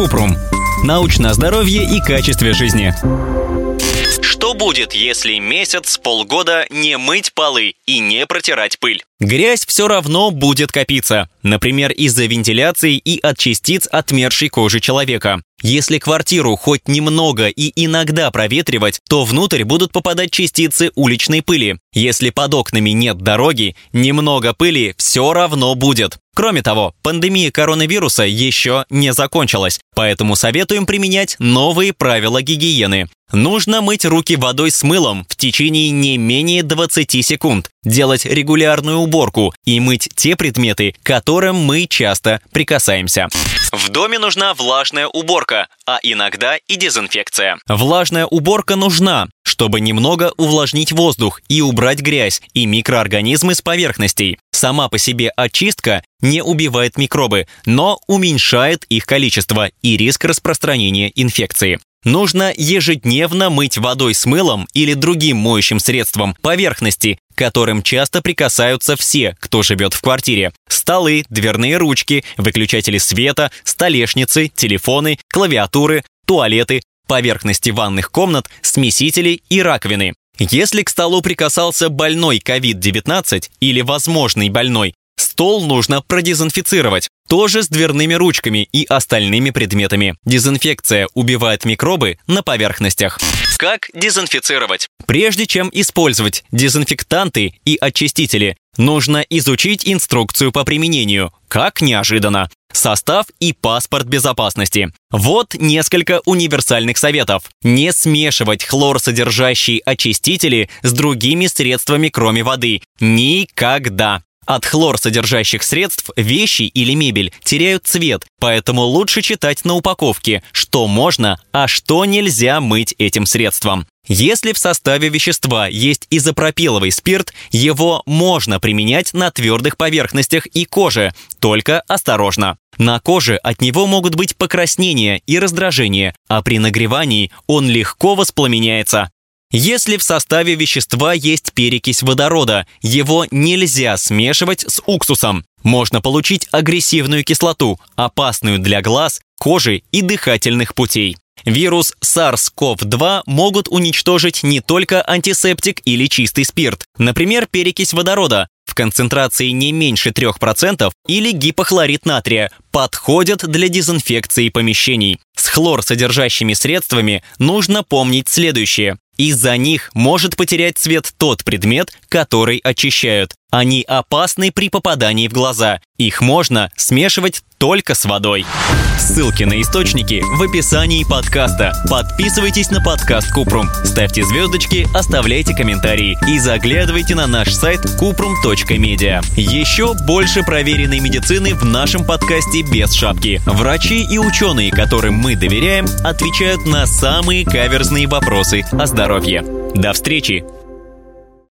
Купрум. Научное здоровье и качестве жизни. Что будет, если месяц, полгода не мыть полы и не протирать пыль? Грязь все равно будет копиться, например, из-за вентиляции и от частиц отмершей кожи человека. Если квартиру хоть немного и иногда проветривать, то внутрь будут попадать частицы уличной пыли. Если под окнами нет дороги, немного пыли все равно будет. Кроме того, пандемия коронавируса еще не закончилась, поэтому советуем применять новые правила гигиены. Нужно мыть руки водой с мылом в течение не менее 20 секунд, делать регулярную уборку и мыть те предметы, к которым мы часто прикасаемся. В доме нужна влажная уборка, а иногда и дезинфекция. Влажная уборка нужна, чтобы немного увлажнить воздух и убрать грязь и микроорганизмы с поверхностей. Сама по себе очистка не убивает микробы, но уменьшает их количество и риск распространения инфекции. Нужно ежедневно мыть водой с мылом или другим моющим средством поверхности, которым часто прикасаются все, кто живет в квартире. Столы, дверные ручки, выключатели света, столешницы, телефоны, клавиатуры, туалеты, поверхности ванных комнат, смесители и раковины. Если к столу прикасался больной COVID-19 или возможный больной, Стол нужно продезинфицировать. Тоже с дверными ручками и остальными предметами. Дезинфекция убивает микробы на поверхностях. Как дезинфицировать? Прежде чем использовать дезинфектанты и очистители, нужно изучить инструкцию по применению. Как неожиданно. Состав и паспорт безопасности. Вот несколько универсальных советов. Не смешивать хлор-содержащие очистители с другими средствами, кроме воды. Никогда. От хлор содержащих средств вещи или мебель теряют цвет, поэтому лучше читать на упаковке, что можно, а что нельзя мыть этим средством. Если в составе вещества есть изопропиловый спирт, его можно применять на твердых поверхностях и коже, только осторожно. На коже от него могут быть покраснения и раздражение, а при нагревании он легко воспламеняется. Если в составе вещества есть перекись водорода, его нельзя смешивать с уксусом. Можно получить агрессивную кислоту, опасную для глаз, кожи и дыхательных путей. Вирус SARS-CoV-2 могут уничтожить не только антисептик или чистый спирт, например, перекись водорода в концентрации не меньше 3% или гипохлорид натрия, подходят для дезинфекции помещений. С хлор-содержащими средствами нужно помнить следующее. Из-за них может потерять цвет тот предмет, который очищают. Они опасны при попадании в глаза. Их можно смешивать только с водой. Ссылки на источники в описании подкаста. Подписывайтесь на подкаст Купрум, ставьте звездочки, оставляйте комментарии и заглядывайте на наш сайт kuprum.media. Еще больше проверенной медицины в нашем подкасте без шапки. Врачи и ученые, которым мы доверяем, отвечают на самые каверзные вопросы о здоровье. До встречи!